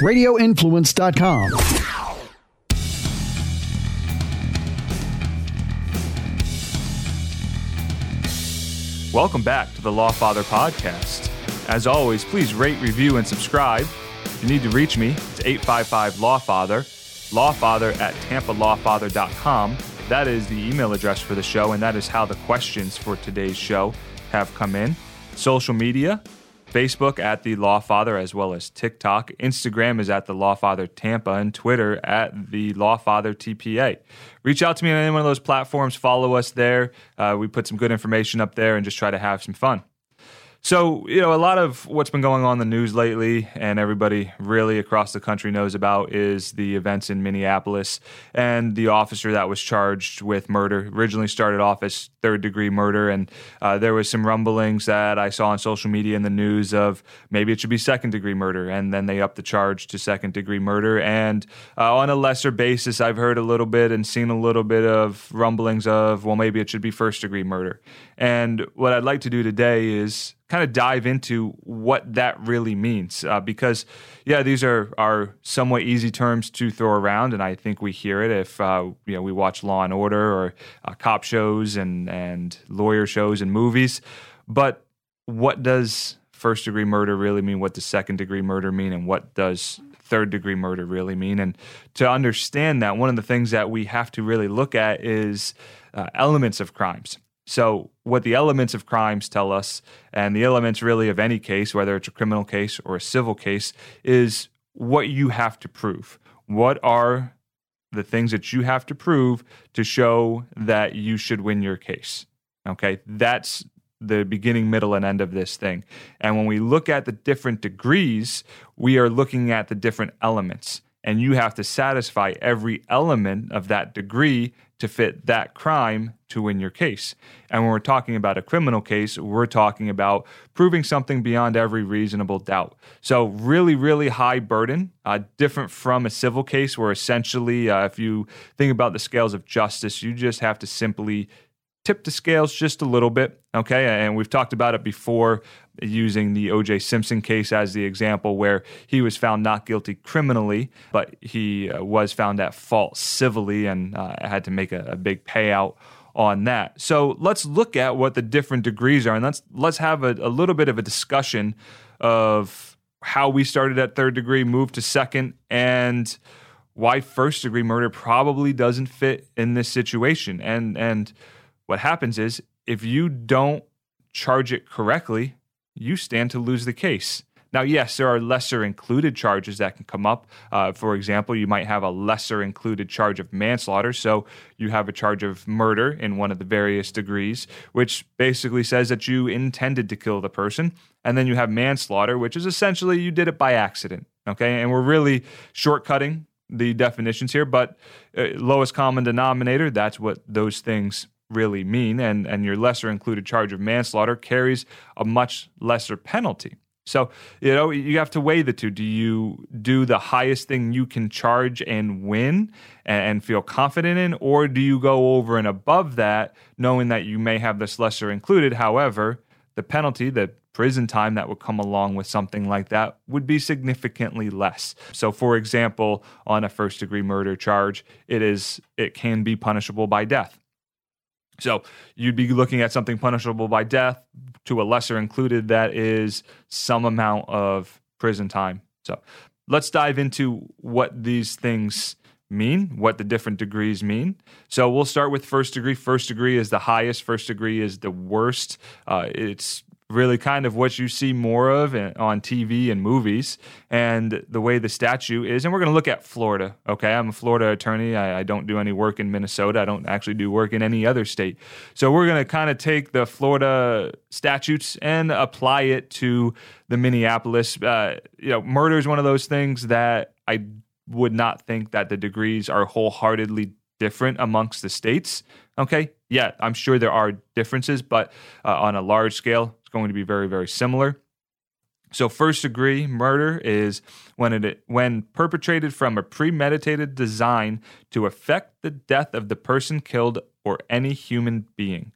radioinfluence.com. Welcome back to the Lawfather Podcast. As always, please rate, review, and subscribe. If you need to reach me, it's 855 Lawfather, lawfather at tampalawfather.com. That is the email address for the show, and that is how the questions for today's show have come in. Social media, Facebook at the Lawfather as well as TikTok. Instagram is at the Lawfather Tampa and Twitter at the Lawfather TPA. Reach out to me on any one of those platforms. Follow us there. Uh, we put some good information up there and just try to have some fun. So, you know, a lot of what's been going on in the news lately, and everybody really across the country knows about, is the events in Minneapolis and the officer that was charged with murder. Originally started off as third degree murder, and uh, there was some rumblings that I saw on social media in the news of maybe it should be second degree murder, and then they upped the charge to second degree murder. And uh, on a lesser basis, I've heard a little bit and seen a little bit of rumblings of, well, maybe it should be first degree murder. And what I'd like to do today is kind of dive into what that really means uh, because yeah these are are somewhat easy terms to throw around and i think we hear it if uh, you know we watch law and order or uh, cop shows and and lawyer shows and movies. But what does first degree murder really mean? What does second degree murder mean? And what does third degree murder really mean? And to understand that one of the things that we have to really look at is uh, elements of crimes so, what the elements of crimes tell us, and the elements really of any case, whether it's a criminal case or a civil case, is what you have to prove. What are the things that you have to prove to show that you should win your case? Okay, that's the beginning, middle, and end of this thing. And when we look at the different degrees, we are looking at the different elements. And you have to satisfy every element of that degree to fit that crime to win your case. And when we're talking about a criminal case, we're talking about proving something beyond every reasonable doubt. So, really, really high burden, uh, different from a civil case, where essentially, uh, if you think about the scales of justice, you just have to simply tip the scales just a little bit. Okay. And we've talked about it before using the OJ Simpson case as the example where he was found not guilty criminally, but he uh, was found at fault civilly and uh, had to make a, a big payout on that. So let's look at what the different degrees are and let's let's have a, a little bit of a discussion of how we started at third degree, moved to second, and why first degree murder probably doesn't fit in this situation. And and what happens is if you don't charge it correctly, you stand to lose the case. Now, yes, there are lesser included charges that can come up. Uh, for example, you might have a lesser included charge of manslaughter. So you have a charge of murder in one of the various degrees, which basically says that you intended to kill the person. And then you have manslaughter, which is essentially you did it by accident. Okay. And we're really shortcutting the definitions here, but uh, lowest common denominator, that's what those things really mean, and, and your lesser included charge of manslaughter carries a much lesser penalty. So, you know, you have to weigh the two. Do you do the highest thing you can charge and win and, and, feel confident in, or do you go over and above that, knowing that you may have this lesser included? However, the penalty, the prison time that would come along with something like that would be significantly less. So for example, on a first degree murder charge, it is it can be punishable by death. So you'd be looking at something punishable by death to a lesser included that is some amount of prison time. So let's dive into what these things mean, what the different degrees mean. So we'll start with first degree. First degree is the highest, first degree is the worst. Uh, it's really kind of what you see more of on TV and movies, and the way the statute is. And we're going to look at Florida. Okay, I'm a Florida attorney. I, I, don't do any work in Minnesota. I don't actually do work in any other state. So we're going to kind of take the Florida statutes and apply it to the Minneapolis. Uh, you know, murder is one of those things that I would not think that the degrees are wholeheartedly different amongst the states. Okay, yeah, I'm sure there are differences, but uh, on a large scale, it's going to be very, very similar. So, first degree murder is when it when perpetrated from a premeditated design to affect the death of the person killed or any human being.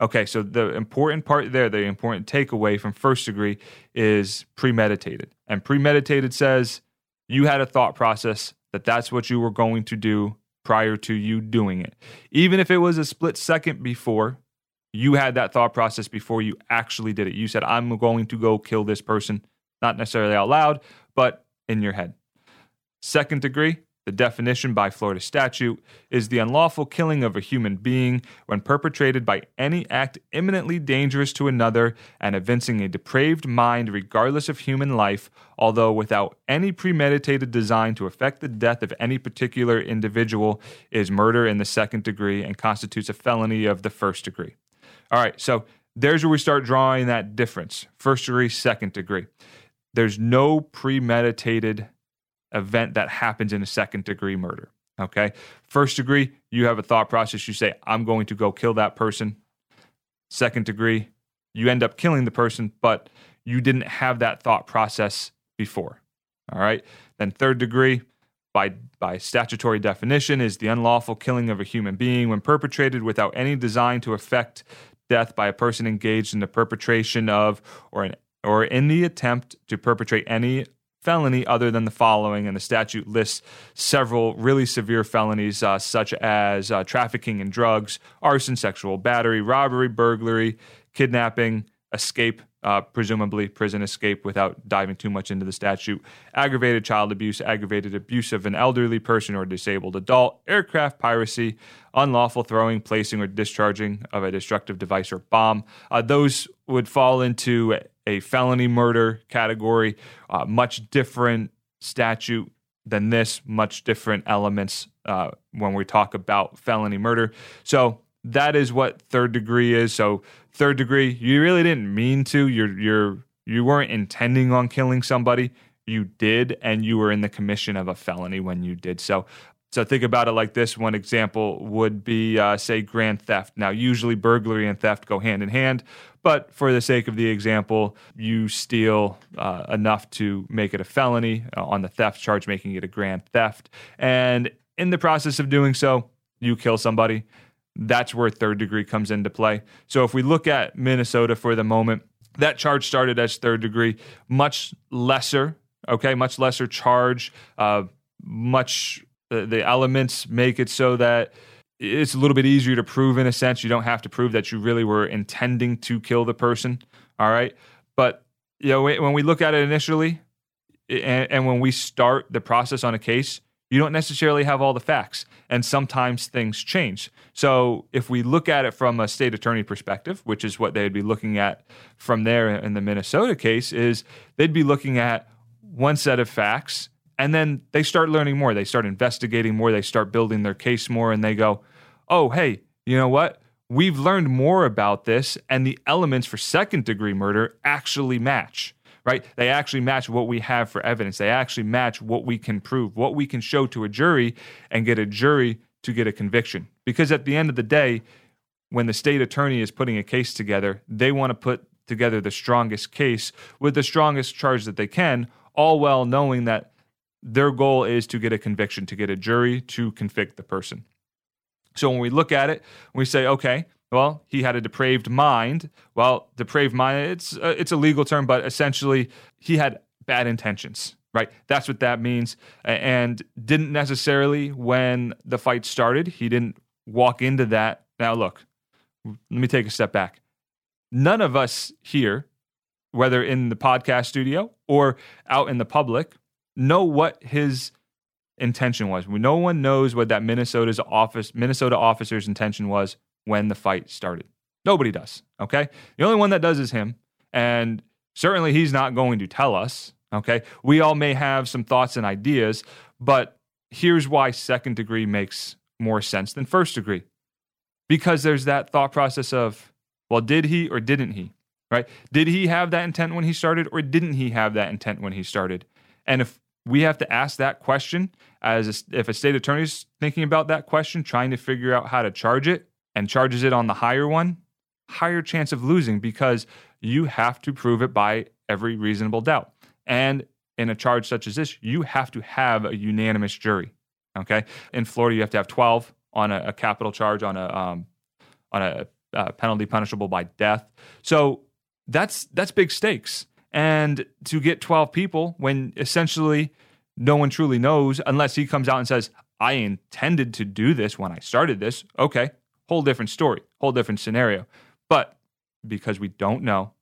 Okay, so the important part there, the important takeaway from first degree is premeditated. And premeditated says you had a thought process that that's what you were going to do prior to you doing it. Even if it was a split second before, you had that thought process before you actually did it. You said, I'm going to go kill this person, not necessarily out loud, but in your head. Second degree, the definition by Florida statute is the unlawful killing of a human being when perpetrated by any act imminently dangerous to another and evincing a depraved mind regardless of human life, although without any premeditated design to effect the death of any particular individual, is murder in the second degree and constitutes a felony of the first degree. All right, so there's where we start drawing that difference first degree, second degree. There's no premeditated event that happens in a second degree murder. Okay. First degree, you have a thought process. You say, I'm going to go kill that person. Second degree, you end up killing the person, but you didn't have that thought process before. All right. Then third degree, by, by statutory definition, is the unlawful killing of a human being when perpetrated without any design to effect death by a person engaged in the perpetration of or an or in the attempt to perpetrate any felony other than the following, and the statute lists several really severe felonies, uh, such as uh, trafficking in drugs, arson, sexual battery, robbery, burglary, kidnapping, escape, uh, presumably prison escape without diving too much into the statute, aggravated child abuse, aggravated abuse of an elderly person or disabled adult, aircraft piracy, unlawful throwing, placing, or discharging of a destructive device or bomb. Uh, those would fall into a felony murder category, uh, much different statute than this, much different elements uh, when we talk about felony murder. So that is what third degree is. So third degree, you really didn't mean to. You're you're you weren't intending on killing somebody. You did, and you were in the commission of a felony when you did so. So think about it like this. One example would be, uh, say, grand theft. Now, usually burglary and theft go hand in hand, but for the sake of the example, you steal uh, enough to make it a felony uh, on the theft charge, making it a grand theft. And in the process of doing so, you kill somebody. That's where third degree comes into play. So if we look at Minnesota for the moment, that charge started as third degree, much lesser, okay, much lesser charge, uh, much the, the elements make it so that it's a little bit easier to prove in a sense. You don't have to prove that you really were intending to kill the person. All right. But, you know, when we look at it initially and, and when we start the process on a case, you don't necessarily have all the facts. And sometimes things change. So if we look at it from a state attorney perspective, which is what they'd be looking at from there in the Minnesota case, is they'd be looking at one set of facts and then they start learning more. They start investigating more. They start building their case more. And they go, oh, hey, you know what? We've learned more about this. And the elements for second degree murder actually match, right? They actually match what we have for evidence. They actually match what we can prove, what we can show to a jury and get a jury to get a conviction. Because at the end of the day, when the state attorney is putting a case together, they want to put together the strongest case with the strongest charge that they can, all well knowing that their goal is to get a conviction, to get a jury to convict the person. So when we look at it, we say, okay, well, he had a depraved mind. Well, depraved mind, it's uh, it's a legal term, but essentially he had bad intentions, right? That's what that means. And didn't necessarily, when the fight started, he didn't walk into that. Now, look, let me take a step back. None of us here, whether in the podcast studio or out in the public, know what his intention was. No one knows what that Minnesota's office Minnesota officer's intention was when the fight started. Nobody does. Okay. The only one that does is him. And certainly he's not going to tell us. Okay. We all may have some thoughts and ideas, but here's why second degree makes more sense than first degree. Because there's that thought process of, well, did he or didn't he? Right? Did he have that intent when he started or didn't he have that intent when he started? And if we have to ask that question as a, if a state attorney is thinking about that question, trying to figure out how to charge it and charges it on the higher one, higher chance of losing because you have to prove it by every reasonable doubt. And in a charge such as this, you have to have a unanimous jury. Okay. In Florida, you have to have 12 on a, a capital charge on a um, on a, a penalty punishable by death. So that's that's big stakes and to get 12 people when essentially no one truly knows unless he comes out and says, I intended to do this when I started this. Okay, whole different story, whole different scenario. But because we don't know,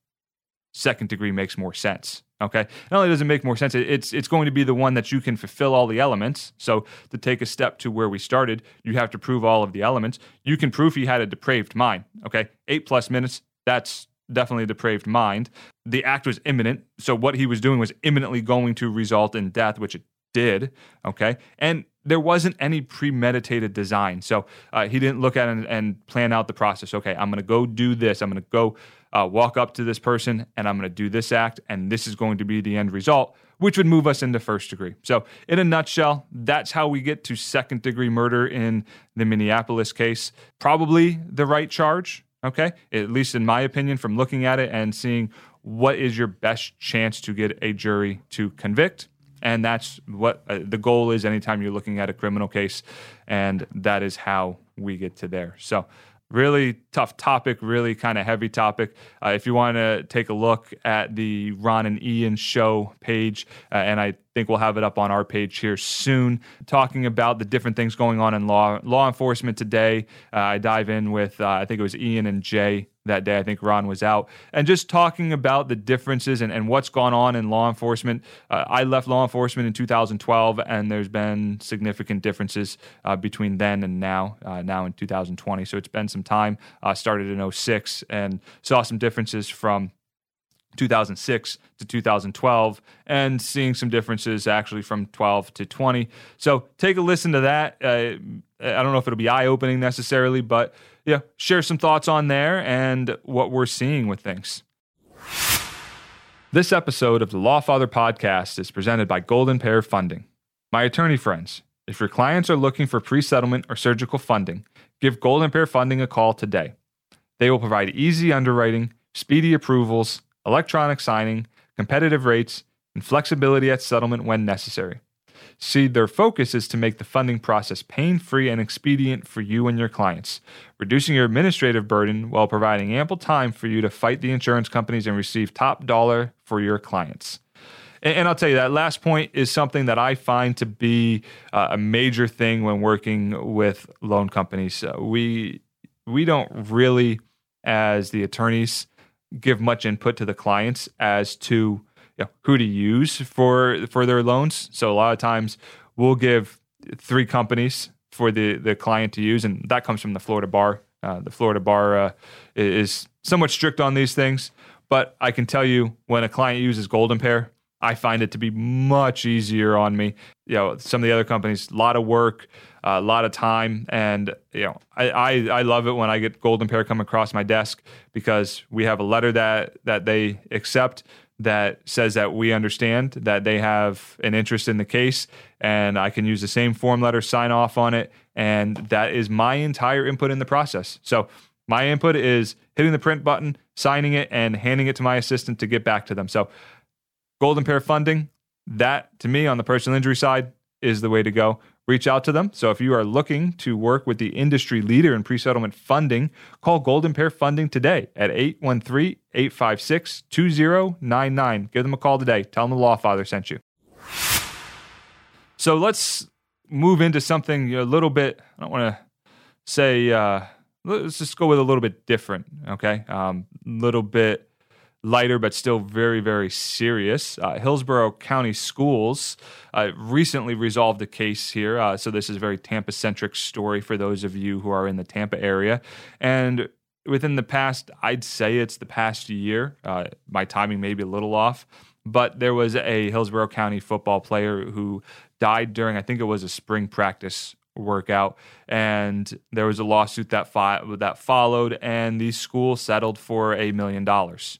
second degree makes more sense. Okay. Not only does it make more sense, it's it's going to be the one that you can fulfill all the elements. So to take a step to where we started, you have to prove all of the elements. You can prove he had a depraved mind. Okay. Eight plus minutes, that's definitely a depraved mind. The act was imminent. So what he was doing was imminently going to result in death, which it did. Okay. And there wasn't any premeditated design. So uh, he didn't look at and, and, plan out the process. Okay, I'm going to go do this. I'm going to go uh, walk up to this person and I'm going to do this act, and this is going to be the end result, which would move us into first degree. So, in a nutshell, that's how we get to second degree murder in the Minneapolis case. Probably the right charge. Okay, at least in my opinion, from looking at it and seeing what is your best chance to get a jury to convict and that's what uh, the goal is anytime you're looking at a criminal case. And that is how we get to there. So, really tough topic, really kind of heavy topic. Uh, if you want to take a look at the Ron and Ian show page, uh, and I think we'll have it up on our page here soon, talking about the different things going on in law law enforcement today. Uh, I dive in with uh, I think it was Ian and Jay that day. I think Ron was out. And just talking about the differences and, and what's gone on in law enforcement. Uh, I left law enforcement in 2012, and there's been significant differences uh, between then and now, uh, now in 2020. So it's been some time. Started in 06 and saw some differences from 2006 to 2012 and seeing some differences actually from 12 to 20 so take a listen to that uh, i don't know if it'll be eye-opening necessarily but yeah, share some thoughts on there and what we're seeing with things. This episode of the Lawfather podcast is presented by Golden Pear Funding. My attorney friends, if your clients are looking for pre settlement or surgical funding, give Golden Pear Funding a call today. They will provide easy underwriting, speedy approvals, electronic signing, competitive rates, and flexibility at settlement when necessary. See, their focus is to make the funding process pain free and expedient for you and your clients, reducing your administrative burden while providing ample time for you to fight the insurance companies and receive top dollar for your clients. And, I'll tell you that last point is something that I find to be uh, a major thing when working with loan companies. Uh, we we don't really, as the attorneys, give much input to the clients as to you know, who to use for for their loans. So a lot of times we'll give three companies for the the client to use, and that comes from the Florida bar. Uh, the Florida bar uh, is somewhat strict on these things, but I can tell you when a client uses Golden Pear, I find it to be much easier on me. You know, some of the other companies, a lot of work, a lot of time, and you know, I, I, I love it when I get Golden Pear come across my desk because we have a letter that that they accept that says that we understand that they have an interest in the case and I can use the same form letter, sign off on it, and that is my entire input in the process. So my input is hitting the print button, signing it, and handing it to my assistant to get back to them. So Golden Pear funding, that to me on the personal injury side is the way to go reach out to them. So if you are looking to work with the industry leader in pre settlement funding, call Golden Pear Funding today at 813 856 2099. Give them a call today. Tell them the Lawfather sent you. So let's move into something a little bit, I don't want to say, uh, let's just go with a little bit different, okay? A um, little bit lighter but still very, very serious. Uh, Hillsborough County Schools uh, recently resolved a case here. Uh, so, this is a very Tampa centric story for those of you who are in the Tampa area. And within the past, I'd say it's the past year, uh, my timing may be a little off, but there was a Hillsborough County football player who died during, I think it was a spring practice workout and there was a lawsuit that fi- that followed and the school settled for a million dollars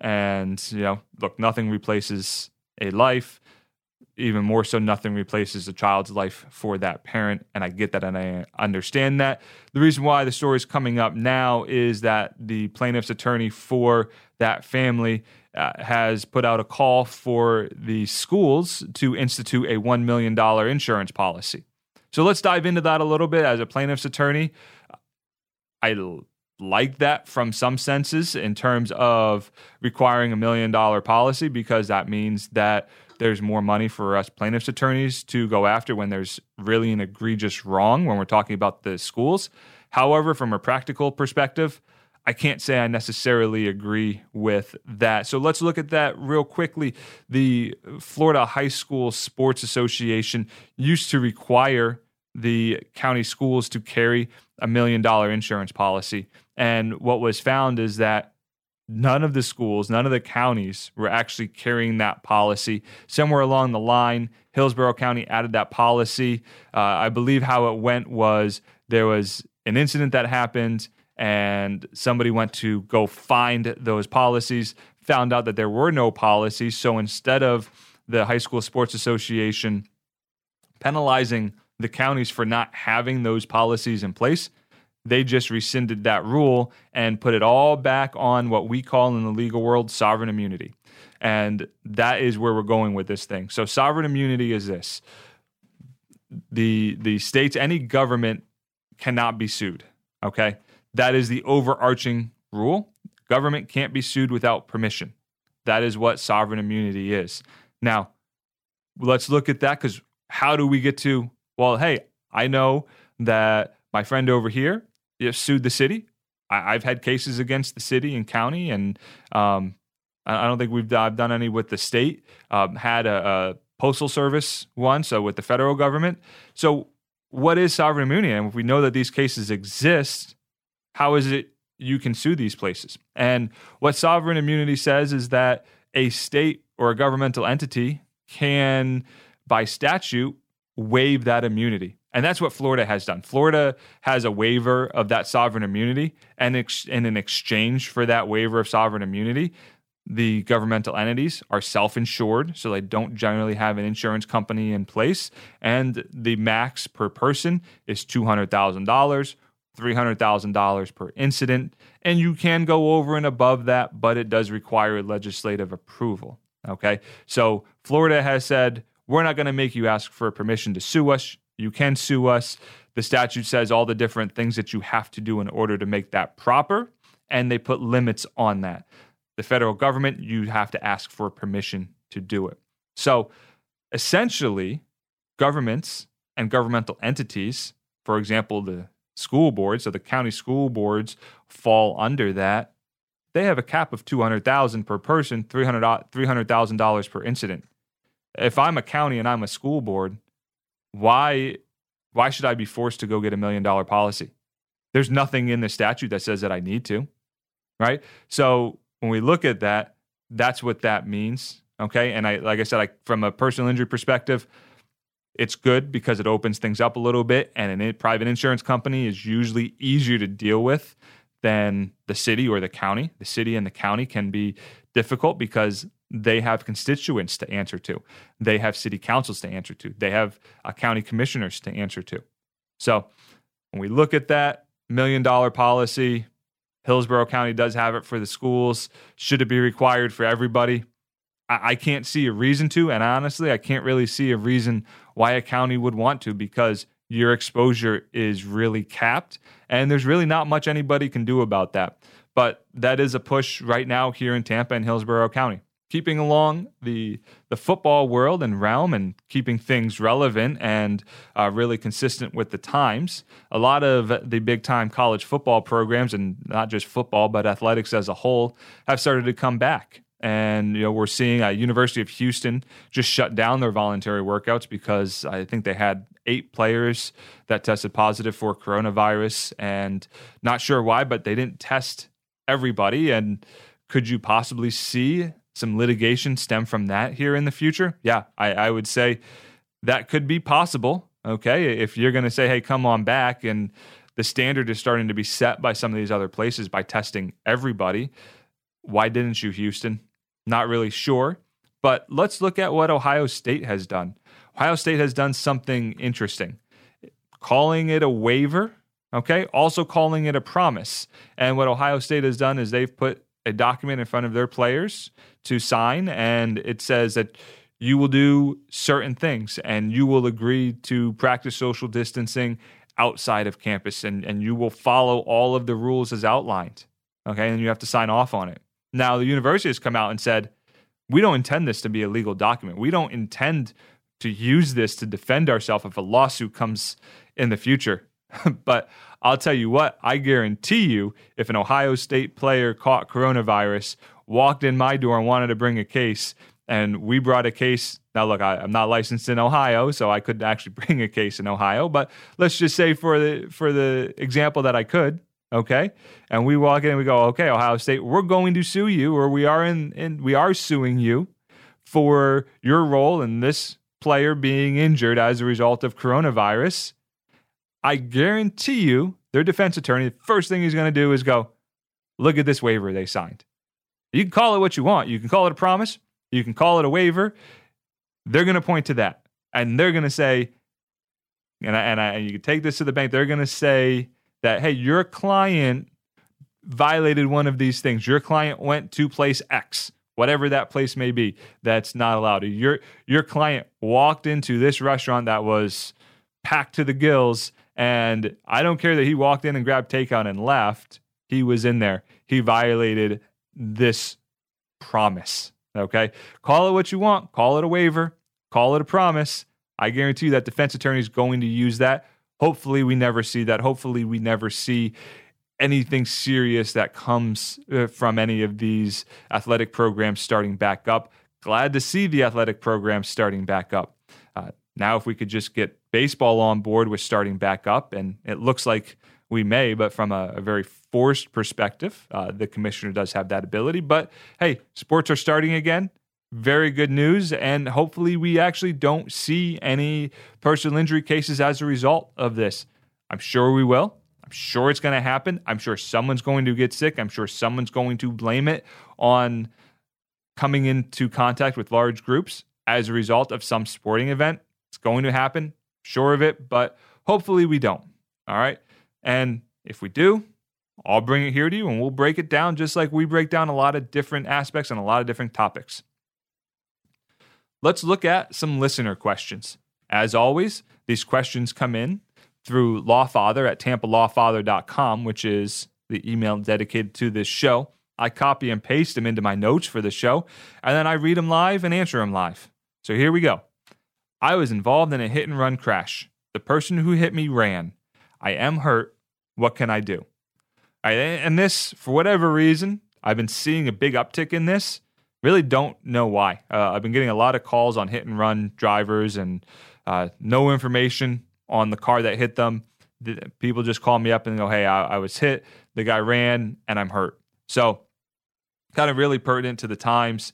and, you know, look, nothing replaces a life. Even more so, nothing replaces a child's life for that parent. And I get that and I understand that. The reason why the story is coming up now is that the plaintiff's attorney for that family uh, has put out a call for the schools to institute a $1 million insurance policy. So let's dive into that a little bit. As a plaintiff's attorney, I like that from some senses in terms of requiring a million dollar policy because that means that there's more money for us plaintiffs' attorneys to go after when there's really an egregious wrong when we're talking about the schools. However, from a practical perspective, I can't say I necessarily agree with that. So let's look at that real quickly. The Florida High School Sports Association used to require the county schools to carry a million dollar insurance policy. And what was found is that none of the schools, none of the counties were actually carrying that policy. Somewhere along the line, Hillsborough County added that policy. Uh, I believe how it went was there was an incident that happened and somebody went to go find those policies, found out that there were no policies. So instead of the High School Sports Association penalizing the counties for not having those policies in place, they just rescinded that rule and put it all back on what we call in the legal world sovereign immunity. And that is where we're going with this thing. So sovereign immunity is this. The the states any government cannot be sued, okay? That is the overarching rule. Government can't be sued without permission. That is what sovereign immunity is. Now, let's look at that because how do we get to, well, hey, I know that my friend over here sued the city. I, have had cases against the city and county, and um, I don't think we've I've done any with the state. Um, had a, a postal service one, so with the federal government. So, what is sovereign immunity? And if we know that these cases exist, how is it you can sue these places? And what sovereign immunity says is that a state or a governmental entity can, by statute, waive that immunity. And that's what Florida has done. Florida has a waiver of that sovereign immunity, and ex- in an exchange for that waiver of sovereign immunity, the governmental entities are self insured, so they don't generally have an insurance company in place. And the max per person is $200,000 $300,000 per incident. And you can go over and above that, but it does require legislative approval. Okay. So Florida has said, we're not going to make you ask for permission to sue us. You can sue us. The statute says all the different things that you have to do in order to make that proper, and they put limits on that. The federal government, you have to ask for permission to do it. So essentially, governments and governmental entities, for example, the school boards, so the county school boards fall under that. They have a cap of 200,000 per person, $300,000 per incident. If I'm a county and I'm a school board, why why should I be forced to go get a million dollar policy? There's nothing in the statute that says that I need to. Right? So when we look at that, that's what that means. Okay. And I like I said, I, from a personal injury perspective, it's good because it opens things up a little bit, and a private insurance company is usually easier to deal with than the city or the county. The city and the county can be difficult because they have constituents to answer to, they have city councils to answer to, they have uh, county commissioners to answer to. So when we look at that million dollar policy, Hillsborough County does have it for the schools. Should it be required for everybody? I, I can't see a reason to, and honestly, I can't really see a reason why a county would want to because your exposure is really capped, and there's really not much anybody can do about that. But that is a push right now here in Tampa and Hillsborough County. Keeping along the the football world and realm, and keeping things relevant and uh, really consistent with the times. A lot of the big time college football programs, and not just football, but athletics as a whole, have started to come back and you know we're seeing a University of Houston just shut down their voluntary workouts because I think they had eight players that tested positive for coronavirus, and not sure why, but they didn't test everybody. And could you possibly see some litigation stem from that here in the future? Yeah, I, I would say that could be possible. Okay, if you're going to say, "Hey, come on back," and the standard is starting to be set by some of these other places by testing everybody. Why didn't you, Houston? Not really sure. But let's look at what Ohio State has done. Ohio State has done something interesting, calling it a waiver, okay, also calling it a promise. And what Ohio State has done is they've put a document in front of their players to sign, and it says that you will do certain things and you will agree to practice social distancing outside of campus and, and you will follow all of the rules as outlined. Okay, and you have to sign off on it. Now, the university has come out and said, we don't intend this to be a legal document. We don't intend to use this to defend ourselves if a lawsuit comes in the future. but I'll tell you what, I guarantee you, if an Ohio State player caught coronavirus, walked in my door and wanted to bring a case, and we brought a case. Now, look, I, am not licensed in Ohio, so I couldn't actually bring a case in Ohio. But let's just say, for the for the example that I could, okay, and we walk in and we go, okay, Ohio State, we're going to sue you, or we are in, in we are suing you for your role in this player being injured as a result of coronavirus. I guarantee you, their defense attorney, the first thing he's going to do is go, look at this waiver they signed. You can call it what you want. You can call it a promise. You can call it a waiver. They're going to point to that. And they're going to say, and, I, and, I, and you can take this to the bank, they're going to say that, hey, your client violated one of these things. Your client went to place X, whatever that place may be, that's not allowed. Your, your client walked into this restaurant that was packed to the gills. And I don't care that he walked in and grabbed takeout and left. He was in there. He violated this promise. Okay. Call it what you want. Call it a waiver. Call it a promise. I guarantee you that defense attorney is going to use that. Hopefully, we never see that. Hopefully, we never see anything serious that comes uh, from any of these athletic programs starting back up. Glad to see the athletic programs starting back up. Uh, now, if we could just get baseball on board with starting back up, and it looks like we may, but from a, a very forced perspective, uh, the commissioner does have that ability. But hey, sports are starting again. Very good news. And hopefully, we actually don't see any personal injury cases as a result of this. I'm sure we will. I'm sure it's going to happen. I'm sure someone's going to get sick. I'm sure someone's going to blame it on coming into contact with large groups as a result of some sporting event. It's going to happen. Sure of it, but hopefully we don't. All right. And if we do, I'll bring it here to you and we'll break it down just like we break down a lot of different aspects and a lot of different topics. Let's look at some listener questions. As always, these questions come in through Lawfather at tampalawfather.com, which is the email dedicated to this show. I copy and paste them into my notes for the show, and then I read them live and answer them live. So here we go. I was involved in a hit and run crash. The person who hit me ran. I am hurt what can I do? I, and this, for whatever reason, I've been seeing a big uptick in this. Really don't know why. Uh, I've been getting a lot of calls on hit and run drivers and uh, no information on the car that hit them. People just call me up and go, hey, I, I was hit, the guy ran, and I'm hurt. So, kind of really pertinent to the times.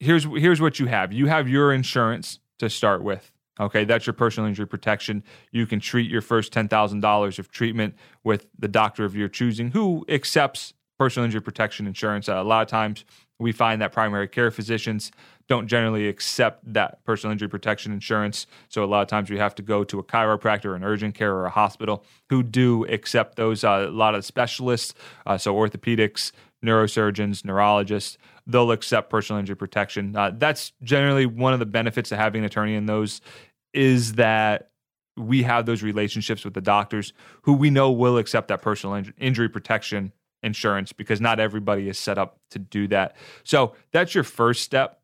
Here's here's what you have. You have your insurance to start with. Okay, that's your personal injury protection. You can treat your first $10,000 of treatment with the doctor of your choosing who accepts personal injury protection insurance. Uh, a lot of times we find that primary care physicians don't generally accept that personal injury protection insurance. So a lot of times we have to go to a chiropractor, an urgent care, or a hospital who do accept those. Uh, a lot of specialists, uh, so orthopedics, neurosurgeons, neurologists, they'll accept personal injury protection. Uh, that's generally one of the benefits of having an attorney in those is that we have those relationships with the doctors who we know will accept that personal injury protection insurance because not everybody is set up to do that. So that's your first step.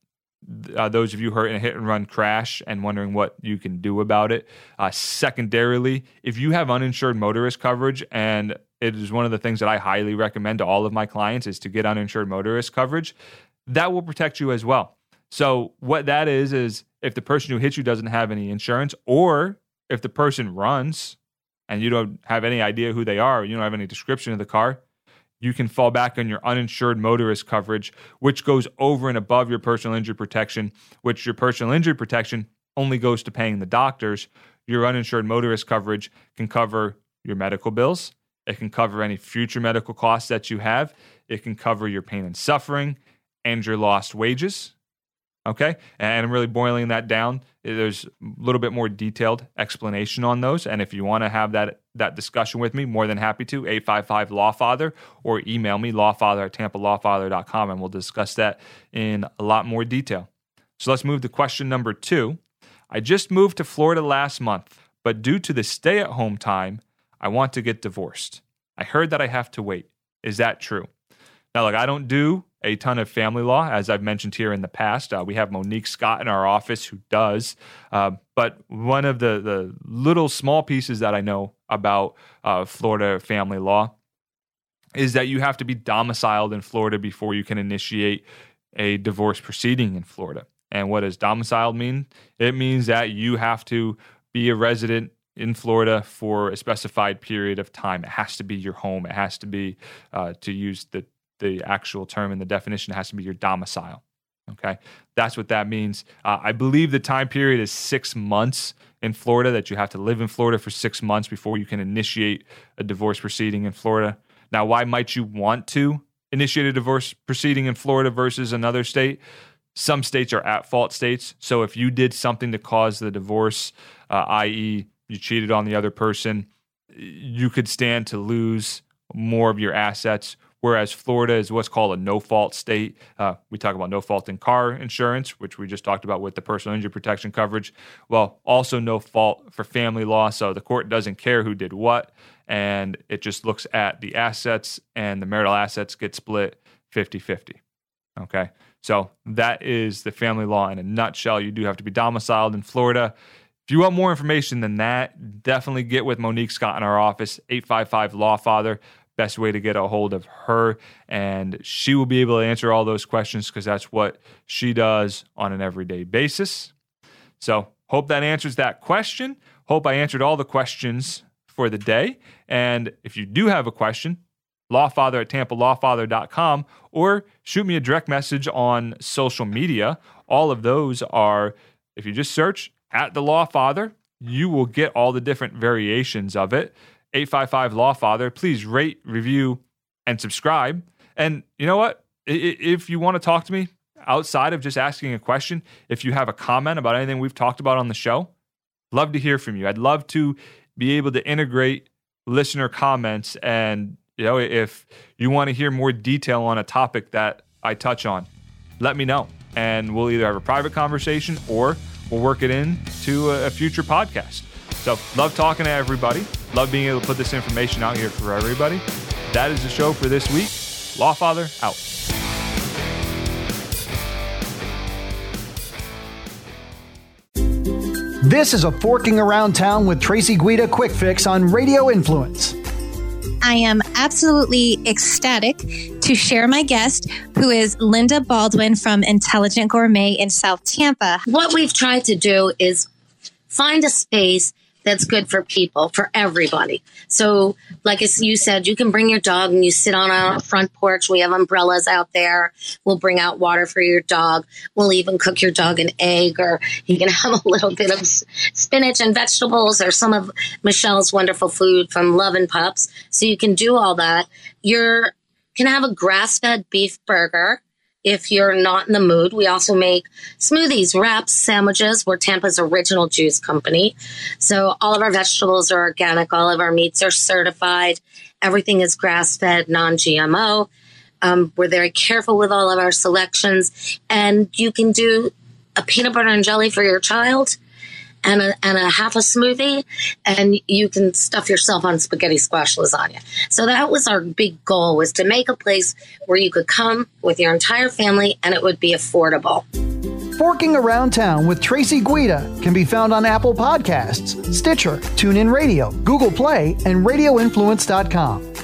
Uh, those of you hurt in a hit and run crash and wondering what you can do about it. Uh, secondarily, if you have uninsured motorist coverage, and it is one of the things that I highly recommend to all of my clients is to get uninsured motorist coverage, that will protect you as well. So what that is is if the person who hits you doesn't have any insurance, or if the person runs and you don't have any idea who they are, you don't have any description of the car, you can fall back on your uninsured motorist coverage, which goes over and above your personal injury protection, which your personal injury protection only goes to paying the doctors. Your uninsured motorist coverage can cover your medical bills. It can cover any future medical costs that you have. It can cover your pain and suffering and your lost wages. Okay. And I'm really boiling that down. There's a little bit more detailed explanation on those. And if you want to have that that discussion with me, more than happy to, 855 Lawfather or email me, lawfather at tampalawfather.com, and we'll discuss that in a lot more detail. So let's move to question number two. I just moved to Florida last month, but due to the stay at home time, I want to get divorced. I heard that I have to wait. Is that true? Now, look, I don't do a ton of family law, as I've mentioned here in the past. Uh, we have Monique Scott in our office who does. Uh, but one of the, the little small pieces that I know about uh, Florida family law is that you have to be domiciled in Florida before you can initiate a divorce proceeding in Florida. And what does domiciled mean? It means that you have to be a resident in Florida for a specified period of time. It has to be your home. It has to be, uh, to use the, the actual term in the definition, it has to be your domicile. Okay, that's what that means. Uh, I believe the time period is six months in Florida, that you have to live in Florida for six months before you can initiate a divorce proceeding in Florida. Now, why might you want to initiate a divorce proceeding in Florida versus another state? Some states are at fault states. So if you did something to cause the divorce, uh, i.e., you cheated on the other person, you could stand to lose more of your assets. Whereas Florida is what's called a no fault state. Uh, we talk about no fault in car insurance, which we just talked about with the personal injury protection coverage. Well, also no fault for family law. So the court doesn't care who did what, and it just looks at the assets, and the marital assets get split 50 50. Okay. So that is the family law in a nutshell. You do have to be domiciled in Florida. If you want more information than that, definitely get with Monique Scott in our office, 855 Law Father. Best way to get a hold of her. And she will be able to answer all those questions because that's what she does on an everyday basis. So, hope that answers that question. Hope I answered all the questions for the day. And if you do have a question, lawfather at tampa tampalawfather.com or shoot me a direct message on social media. All of those are, if you just search at the Law Father, you will get all the different variations of it. 855 Law Father, please rate, review, and subscribe. And you know what? If you want to talk to me outside of just asking a question, if you have a comment about anything we've talked about on the show, love to hear from you. I'd love to be able to integrate listener comments and you know if you want to hear more detail on a topic that I touch on, let me know and we'll either have a private conversation or we'll work it into a, future podcast. So, love talking to everybody. Love being able to put this information out here for everybody. That is the show for this week. Lawfather out. This is a Forking Around Town with Tracy Guida quick fix on Radio Influence. I am absolutely ecstatic to share my guest, who is Linda Baldwin from Intelligent Gourmet in South Tampa. What we've tried to do is find a space that's good for people, for everybody. So, like as you said, you can bring your dog and you sit on our front porch. We have umbrellas out there. We'll bring out water for your dog. We'll even cook your dog an egg, or you can have a little bit of spinach and vegetables, or some of Michelle's wonderful food from Love and Pups. So you can do all that. You can have a grass fed beef burger if you're not in the mood. We also make smoothies, wraps, sandwiches. We're Tampa's original juice company. So all of our vegetables are organic. All of our meats are certified. Everything is grass fed, non GMO. Um, we're very careful with all of our selections. And you can do a peanut butter and jelly for your child and a, and a half a smoothie, and you can stuff yourself on spaghetti squash lasagna. So that was our big goal was to make a place where you could come with your entire family and it would be affordable. Forking Around Town with Tracy Guida can be found on Apple Podcasts, Stitcher, TuneIn Radio, Google Play, and RadioInfluence.com.